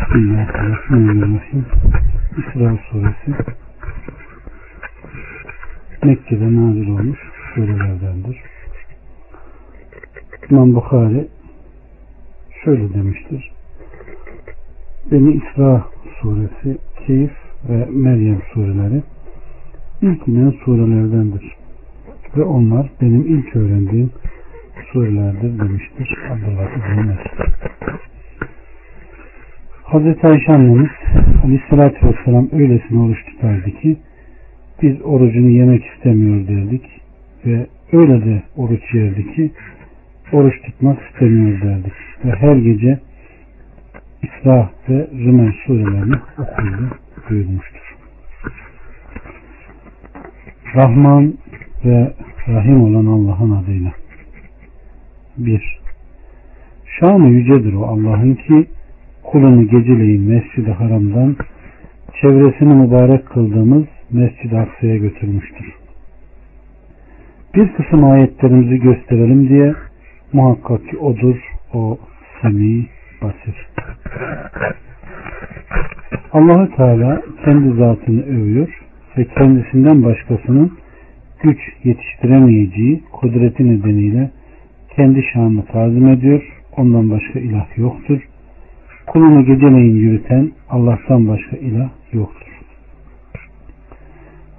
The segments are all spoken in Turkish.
Bismillahirrahmanirrahim. İsra suresi Mekke'de nazil olmuş surelerdendir. İmam Bukhari şöyle demiştir. Beni İsra suresi, Keyif ve Meryem sureleri ilk inen surelerdendir. Ve onlar benim ilk öğrendiğim surelerdir demiştir. Abdullah İbni Mesud. Hazreti Ayşe annemiz Aleyhisselatü Vesselam öylesine oruç tutardı ki biz orucunu yemek istemiyor derdik ve öyle de oruç yerdi ki oruç tutmak istemiyor derdik. Ve her gece İsra ve Rümen surelerini okurdu, duyurmuştur. Rahman ve Rahim olan Allah'ın adıyla. 1. Şanı yücedir o Allah'ın ki kulunu geceleyin Mescid-i Haram'dan çevresini mübarek kıldığımız Mescid-i Aksa'ya götürmüştür. Bir kısım ayetlerimizi gösterelim diye muhakkak ki odur o semi basir. Allahü Teala kendi zatını övüyor ve kendisinden başkasının güç yetiştiremeyeceği kudreti nedeniyle kendi şanını tazim ediyor. Ondan başka ilah yoktur kulunu geceleyin yürüten Allah'tan başka ilah yoktur.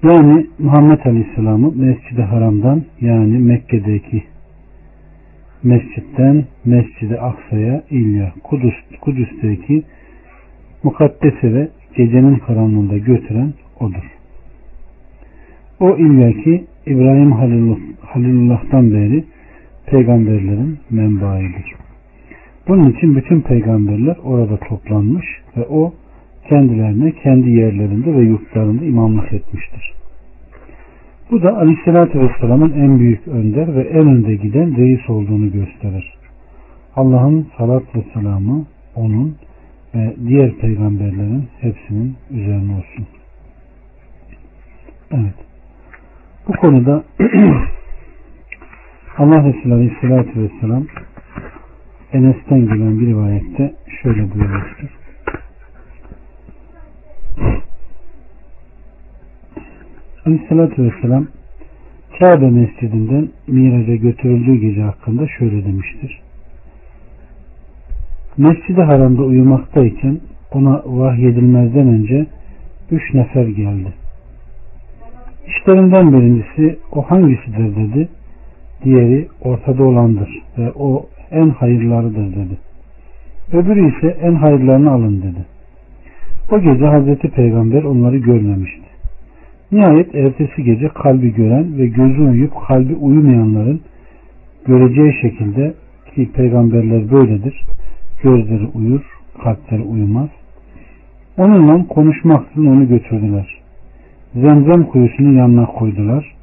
Yani Muhammed Aleyhisselam'ı Mescid-i Haram'dan yani Mekke'deki mescitten Mescid-i Aksa'ya İlya, Kudüs, Kudüs'teki mukaddese ve gecenin karanlığında götüren odur. O İlya ki İbrahim Halilullah'tan beri peygamberlerin menbaidir. Bunun için bütün peygamberler orada toplanmış ve o kendilerine kendi yerlerinde ve yurtlarında imamlık etmiştir. Bu da Aleyhisselatü Vesselam'ın en büyük önder ve en önde giden reis olduğunu gösterir. Allah'ın salat ve selamı onun ve diğer peygamberlerin hepsinin üzerine olsun. Evet. Bu konuda Allah Resulü Aleyhisselatü Vesselam Enes'ten gelen bir rivayette şöyle buyurmuştur. Aleyhissalatü Vesselam Kabe mescidinden Miraç'a götürüldüğü gece hakkında şöyle demiştir. Mescid-i Haram'da uyumaktayken ona vahyedilmezden önce üç nefer geldi. İşlerinden birincisi o hangisidir dedi. Diğeri ortada olandır ve o en hayırlarıdır dedi. Öbürü ise en hayırlarını alın dedi. O gece Hazreti Peygamber onları görmemişti. Nihayet ertesi gece kalbi gören ve gözü uyup kalbi uyumayanların göreceği şekilde ki peygamberler böyledir. Gözleri uyur, kalpleri uyumaz. Onunla konuşmaksızın onu götürdüler. Zemzem kuyusunu yanına koydular.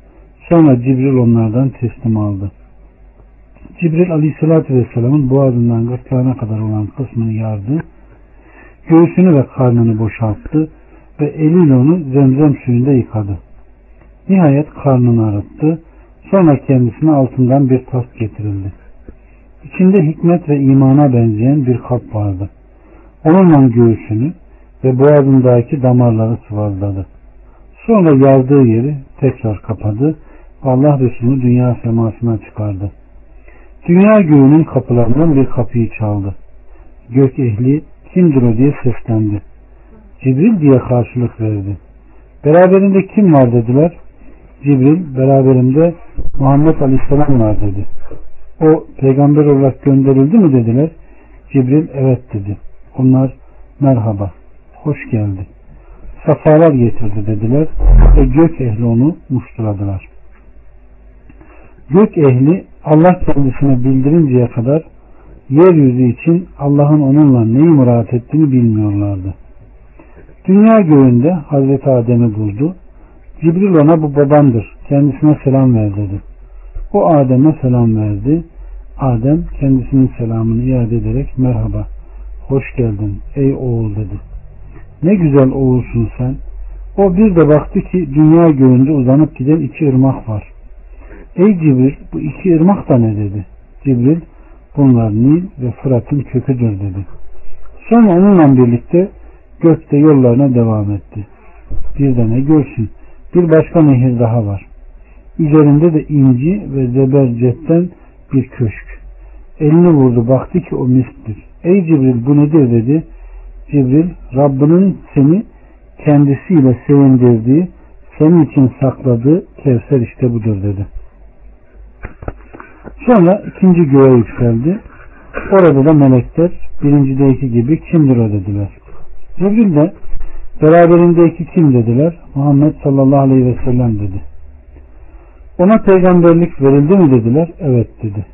Sonra Cibril onlardan teslim aldı. Cibril Aleyhisselatü Vesselam'ın boğazından gırtlağına kadar olan kısmını yardı. Göğsünü ve karnını boşalttı ve eliyle onu zemzem suyunda yıkadı. Nihayet karnını arıttı. Sonra kendisine altından bir tas getirildi. İçinde hikmet ve imana benzeyen bir kap vardı. Onunla göğsünü ve boğazındaki damarları sıvazladı. Sonra yardığı yeri tekrar kapadı. Allah Resulü dünya semasına çıkardı. Dünya göğünün kapılarından bir kapıyı çaldı. Gök ehli kimdir o diye seslendi. Cibril diye karşılık verdi. Beraberinde kim var dediler. Cibril beraberinde Muhammed Aleyhisselam var dedi. O peygamber olarak gönderildi mi dediler. Cibril evet dedi. Onlar merhaba, hoş geldi. Safalar getirdi dediler ve gök ehli onu muştuladılar. Gök ehli Allah kendisine bildirinceye kadar yeryüzü için Allah'ın onunla neyi murat ettiğini bilmiyorlardı. Dünya göğünde Hazreti Adem'i buldu. Cibril ona bu babandır. Kendisine selam ver dedi. O Adem'e selam verdi. Adem kendisinin selamını iade ederek merhaba, hoş geldin ey oğul dedi. Ne güzel oğulsun sen. O bir de baktı ki dünya göğünde uzanıp giden iki ırmak var. Ey Cibril bu iki ırmak da ne dedi? Cibril bunlar Nil ve Fırat'ın köküdür dedi. Sonra onunla birlikte gökte yollarına devam etti. Bir de ne görsün. Bir başka nehir daha var. Üzerinde de inci ve zebercetten bir köşk. Elini vurdu baktı ki o misktir. Ey Cibril bu nedir dedi. Cibril Rabbinin seni kendisiyle sevindirdiği senin için sakladığı Kevser işte budur dedi. Sonra ikinci göğe yükseldi. Orada da melekler birincideki gibi kimdir o dediler. Cibril de beraberindeki kim dediler. Muhammed sallallahu aleyhi ve sellem dedi. Ona peygamberlik verildi mi dediler. Evet dedi.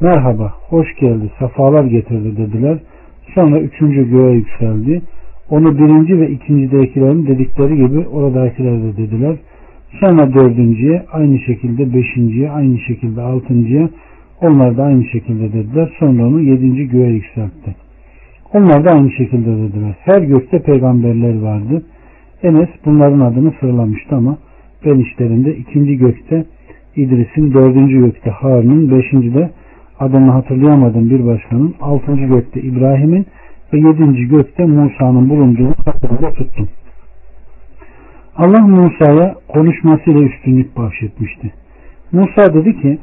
Merhaba, hoş geldi, sefalar getirdi dediler. Sonra üçüncü göğe yükseldi. Onu birinci ve ikincidekilerin dedikleri gibi oradakiler de dediler. Sonra dördüncüye, aynı şekilde beşinciye, aynı şekilde altıncıya, onlar da aynı şekilde dediler. Sonra onu yedinci göğe yükseltti. Onlar da aynı şekilde dediler. Her gökte peygamberler vardı. Enes bunların adını sıralamıştı ama ben işlerinde ikinci gökte İdris'in, dördüncü gökte Harun'un, beşinci de adını hatırlayamadığım bir başkanın, altıncı gökte İbrahim'in ve yedinci gökte Musa'nın bulunduğu hatırında tuttum. Allah Musa'ya konuşmasıyla üstünlük bahşetmişti. Musa dedi ki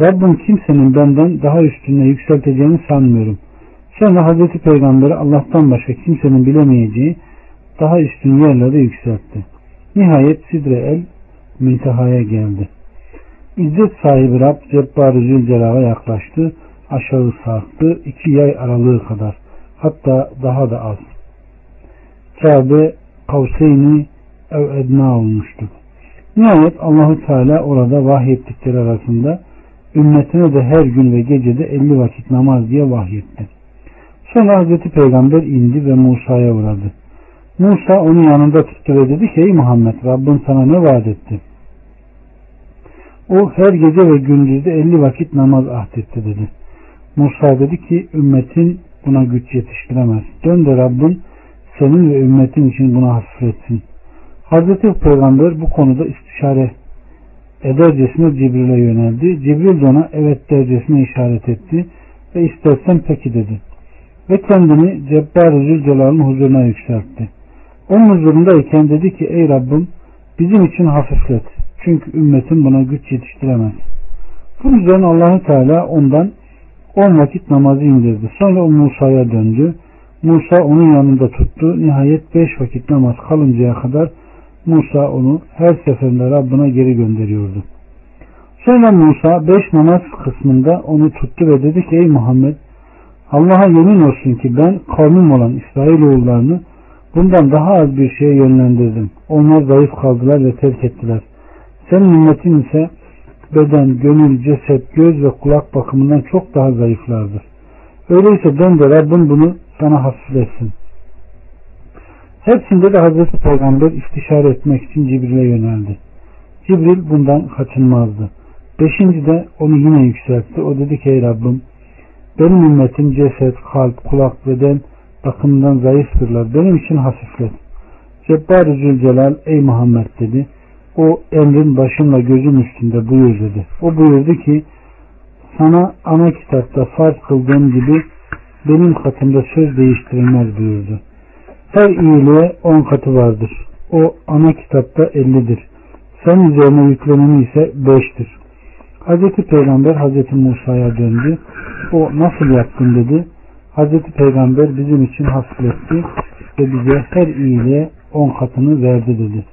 Rabbim kimsenin benden daha üstüne yükselteceğini sanmıyorum. Sonra Hazreti Peygamber'i Allah'tan başka kimsenin bilemeyeceği daha üstün yerlere yükseltti. Nihayet Sidre el müntehaya geldi. İzzet sahibi Rab Cebbar-ı Zülcelal'a yaklaştı. Aşağı sarktı. iki yay aralığı kadar. Hatta daha da az. Kabe Kavseyni ev edna olmuştu. Nihayet Allahu Teala orada vahyettikleri arasında ümmetine de her gün ve gecede 50 vakit namaz diye vahyetti. Sonra Hazreti Peygamber indi ve Musa'ya uğradı. Musa onun yanında tuttu ve dedi ki ey Muhammed Rabbin sana ne vaat etti? O her gece ve gündüzde 50 vakit namaz ahdetti dedi. Musa dedi ki ümmetin buna güç yetiştiremez. Dön de Rabbin senin ve ümmetin için buna hafifletsin. Hazreti Peygamber bu konuda istişare edercesine Cibril'e yöneldi. Cibril de ona evet dercesine işaret etti ve istersen peki dedi. Ve kendini Cebbar-ı Zülcelal'ın huzuruna yükseltti. Onun huzurundayken dedi ki ey Rabbim bizim için hafiflet. Çünkü ümmetin buna güç yetiştiremez. Bu yüzden Allahu Teala ondan on vakit namazı indirdi. Sonra Musa'ya döndü. Musa onun yanında tuttu. Nihayet beş vakit namaz kalıncaya kadar Musa onu her seferinde Rabbine geri gönderiyordu. Sonra Musa beş namaz kısmında onu tuttu ve dedi ki ey Muhammed Allah'a yemin olsun ki ben kavmim olan İsrailoğullarını bundan daha az bir şeye yönlendirdim. Onlar zayıf kaldılar ve terk ettiler. Senin ümmetin ise beden, gönül, ceset, göz ve kulak bakımından çok daha zayıflardır. Öyleyse dön de Rabbim bunu sana hafifletsin. Hepsinde de Hazreti Peygamber istişare etmek için Cibril'e yöneldi. Cibril bundan kaçınmazdı. Beşinci de onu yine yükseltti. O dedi ki ey Rabbim benim ümmetim ceset, kalp, kulak, beden bakımından zayıftırlar. Benim için hafiflet. Cebbar-ı Zülcelal ey Muhammed dedi. O emrin başımla gözüm üstünde buyur dedi. O buyurdu ki sana ana kitapta farz kıldığım gibi benim katımda söz değiştirilmez buyurdu. Her iyiliğe on katı vardır. O ana kitapta ellidir. Sen üzerine yükleneni ise beştir. Hazreti Peygamber Hazreti Musa'ya döndü. O nasıl yaptın dedi. Hazreti Peygamber bizim için hafifletti ve bize her iyiliğe on katını verdi dedi.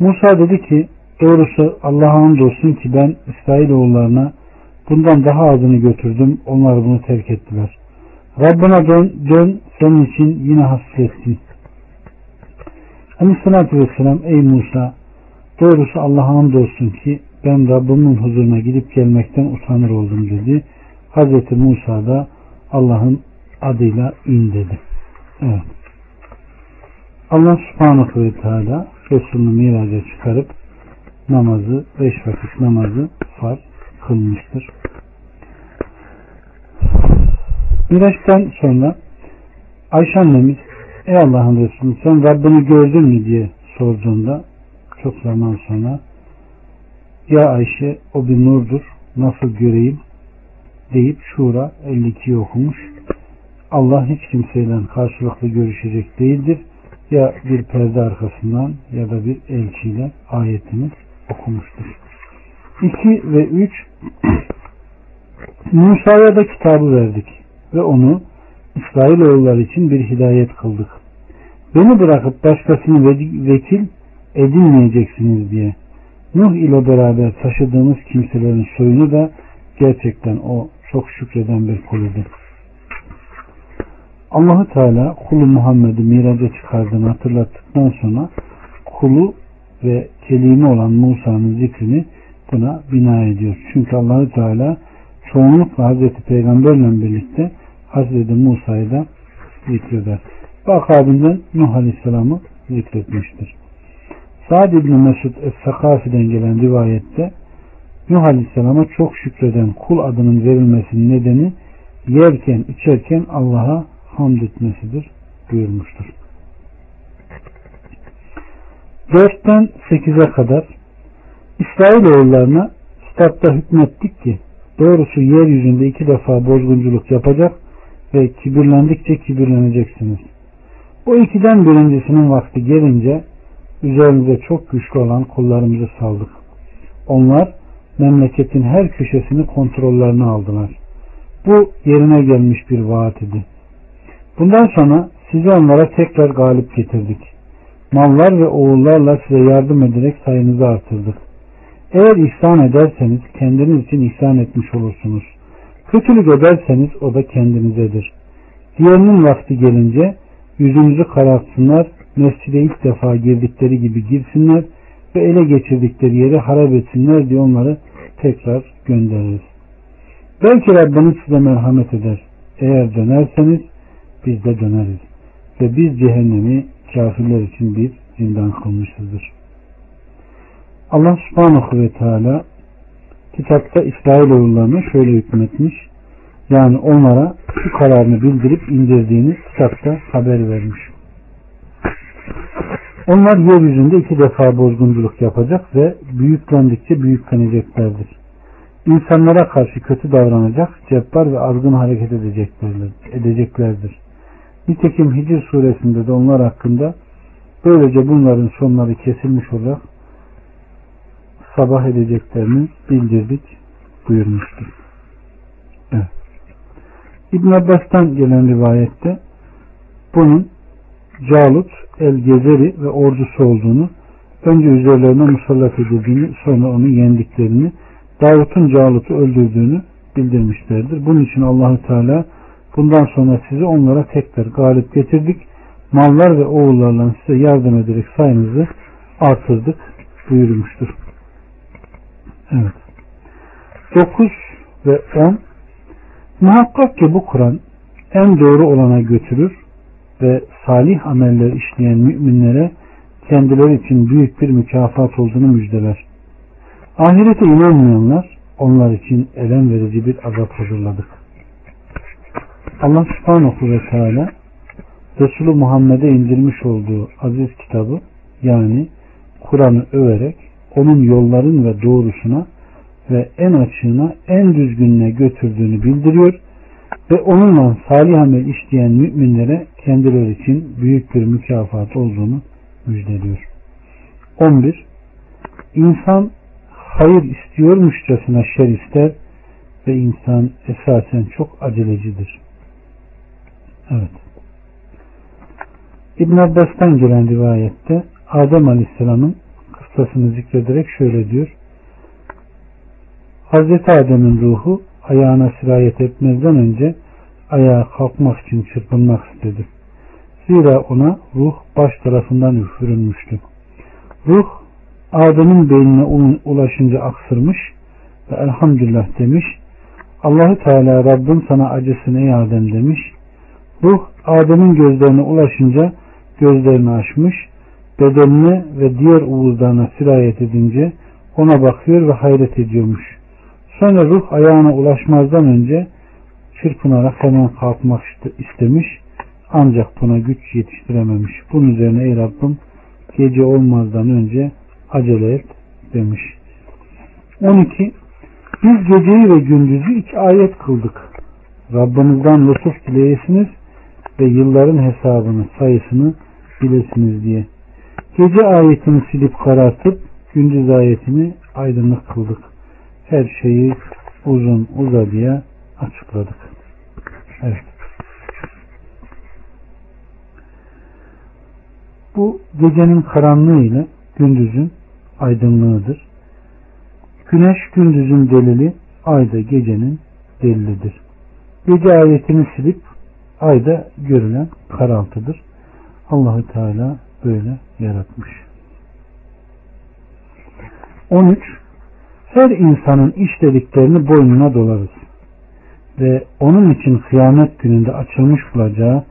Musa dedi ki doğrusu Allah'a olsun ki ben İsrailoğullarına bundan daha azını götürdüm. Onlar bunu terk ettiler. Rabbına dön, dön senin için yine hafifletsin. Aleyhissalatü vesselam ey Musa doğrusu Allah'a olsun ki ben Rabbimin huzuruna gidip gelmekten utanır oldum dedi. Hazreti Musa da Allah'ın adıyla in dedi. Evet. Allah subhanahu ve teala Resulünü miraca çıkarıp namazı, beş vakit namazı farz kılmıştır. Miraçtan sonra Ayşe annemiz Ey Allah'ın Resulü sen Rabbini gördün mü diye sorduğunda çok zaman sonra Ya Ayşe o bir nurdur nasıl göreyim deyip Şura 52'yi okumuş. Allah hiç kimseyle karşılıklı görüşecek değildir. Ya bir perde arkasından ya da bir elçiyle ayetini okumuştur. 2 ve 3 Musa'ya da kitabı verdik ve onu İsrailoğulları için bir hidayet kıldık. Beni bırakıp başkasını vekil edinmeyeceksiniz diye. Nuh ile beraber taşıdığımız kimselerin soyunu da gerçekten o çok şükreden bir kuludur. Allahu Teala kulu Muhammed'i miraca çıkardığını hatırlattıktan sonra kulu ve kelime olan Musa'nın zikrini buna bina ediyor. Çünkü Allahu Teala çoğunlukla Hazreti Peygamberle birlikte Hazreti Musa'yı da zikreder. Ve akabından Nuh Aleyhisselam'ı zikretmiştir. Sa'd ibn Mesud Es-Sakafi'den gelen rivayette Nuh Aleyhisselam'a çok şükreden kul adının verilmesinin nedeni yerken içerken Allah'a hamd etmesidir buyurmuştur. 4'ten 8'e kadar İsrailoğullarına kitapta hükmettik ki doğrusu yeryüzünde iki defa bozgunculuk yapacak ve kibirlendikçe kibirleneceksiniz. Bu ikiden birincisinin vakti gelince üzerimize çok güçlü olan kullarımızı saldık. Onlar memleketin her köşesini kontrollerine aldılar. Bu yerine gelmiş bir vaat idi. Bundan sonra sizi onlara tekrar galip getirdik. Mallar ve oğullarla size yardım ederek sayınızı artırdık. Eğer ihsan ederseniz kendiniz için ihsan etmiş olursunuz. Kötülük ederseniz o da kendinizedir. Diğerinin vakti gelince yüzünüzü karartsınlar, mescide ilk defa girdikleri gibi girsinler ve ele geçirdikleri yeri harap etsinler diye onları tekrar göndeririz. Belki Rabbiniz size merhamet eder. Eğer dönerseniz biz de döneriz. Ve biz cehennemi kafirler için bir zindan kılmışızdır. Allah subhanahu ve teala kitapta İsrailoğullarına şöyle hükmetmiş. Yani onlara şu kararını bildirip indirdiğini kitapta haber vermiş. Onlar yeryüzünde iki defa bozgunculuk yapacak ve büyüklendikçe büyükleneceklerdir. İnsanlara karşı kötü davranacak, cebbar ve azgın hareket edeceklerdir. edeceklerdir. Nitekim Hicr suresinde de onlar hakkında böylece bunların sonları kesilmiş olarak sabah edeceklerini bildirdik buyurmuştur. Evet. İbn Abbas'tan gelen rivayette bunun Calut, El Gezeri ve ordusu olduğunu, önce üzerlerine musallat edildiğini, sonra onu yendiklerini, Davut'un Calut'u öldürdüğünü bildirmişlerdir. Bunun için Allahü Teala bundan sonra sizi onlara tekrar galip getirdik. Mallar ve oğullarla size yardım ederek sayınızı artırdık buyurmuştur. Evet. 9 ve 10 Muhakkak ki bu Kur'an en doğru olana götürür ve salih ameller işleyen müminlere kendileri için büyük bir mükafat olduğunu müjdeler. Ahirete inanmayanlar onlar için elem verici bir azap hazırladık. Allah subhanahu ve teala Resulü Muhammed'e indirmiş olduğu aziz kitabı yani Kur'an'ı överek onun yolların ve doğrusuna ve en açığına en düzgününe götürdüğünü bildiriyor ve onunla salih amel işleyen müminlere kendileri için büyük bir mükafat olduğunu müjdeliyor. 11. İnsan hayır istiyormuşçasına şer ister ve insan esasen çok acelecidir. Evet. İbn Abbas'tan gelen rivayette Adem Aleyhisselam'ın kıssasını zikrederek şöyle diyor. Hazreti Adem'in ruhu ayağına sirayet etmezden önce ayağa kalkmak için çırpınmak istedi. Zira ona ruh baş tarafından üfürülmüştü. Ruh Adem'in beynine ulaşınca aksırmış ve elhamdülillah demiş. Allahü Teala Rabbim sana acısın ey Adem demiş. Ruh Adem'in gözlerine ulaşınca gözlerini açmış, bedenine ve diğer uğuzlarına sirayet edince ona bakıyor ve hayret ediyormuş. Sonra ruh ayağına ulaşmazdan önce çırpınarak hemen kalkmak istemiş. Ancak buna güç yetiştirememiş. Bunun üzerine ey Rabbim gece olmazdan önce acele et demiş. 12. Biz geceyi ve gündüzü iki ayet kıldık. Rabbinizden lütuf dileyesiniz ve yılların hesabını sayısını bilesiniz diye. Gece ayetini silip karartıp gündüz ayetini aydınlık kıldık. Her şeyi uzun uzadıya açıkladık. Evet. Bu gecenin karanlığı ile gündüzün aydınlığıdır. Güneş gündüzün delili, ay da gecenin delilidir. Gece ayetini silip ayda görülen karaltıdır. Allahü Teala böyle yaratmış. 13. Her insanın işlediklerini boynuna dolarız ve onun için kıyamet gününde açılmış bulacağı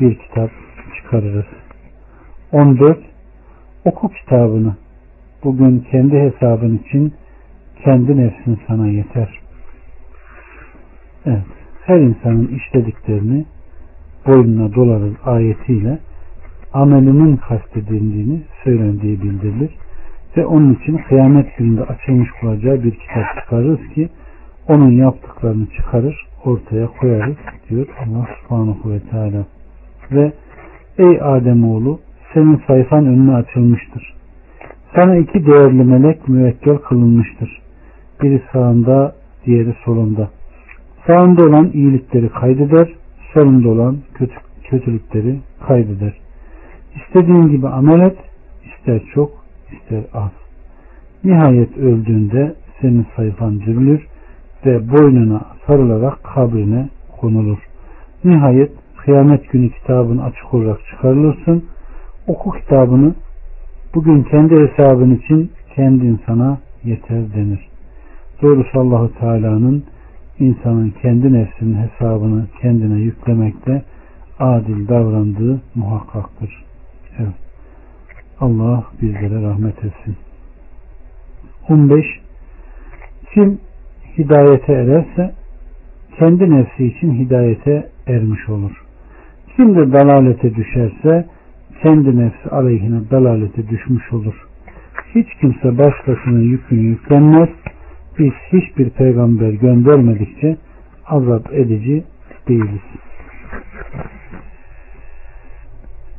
bir kitap çıkarırız. 14. Oku kitabını. Bugün kendi hesabın için kendi nefsin sana yeter. Evet. Her insanın işlediklerini boynuna dolarız ayetiyle amelinin kastedildiğini söylendiği bildirilir. Ve onun için kıyamet gününde açılmış bulacağı bir kitap çıkarırız ki onun yaptıklarını çıkarır, ortaya koyarız diyor Allah subhanahu ve teala. Ve ey Ademoğlu senin sayfan önüne açılmıştır. Sana iki değerli melek müvekkel kılınmıştır. Biri sağında, diğeri solunda. Sağında olan iyilikleri kaydeder, solunda olan kötü, kötülükleri kaydeder. İstediğin gibi amel et, ister çok, ister az. Nihayet öldüğünde senin sayfan dürülür ve boynuna sarılarak kabrine konulur. Nihayet kıyamet günü kitabın açık olarak çıkarılırsın. Oku kitabını bugün kendi hesabın için kendin sana yeter denir. Doğrusu Allahu Teala'nın insanın kendi nefsinin hesabını kendine yüklemekle adil davrandığı muhakkaktır. Allah bizlere rahmet etsin. 15. Kim hidayete ererse kendi nefsi için hidayete ermiş olur. Kim de dalalete düşerse kendi nefsi aleyhine dalalete düşmüş olur. Hiç kimse başkasının yükünü yüklenmez. Biz hiçbir peygamber göndermedikçe azap edici değiliz.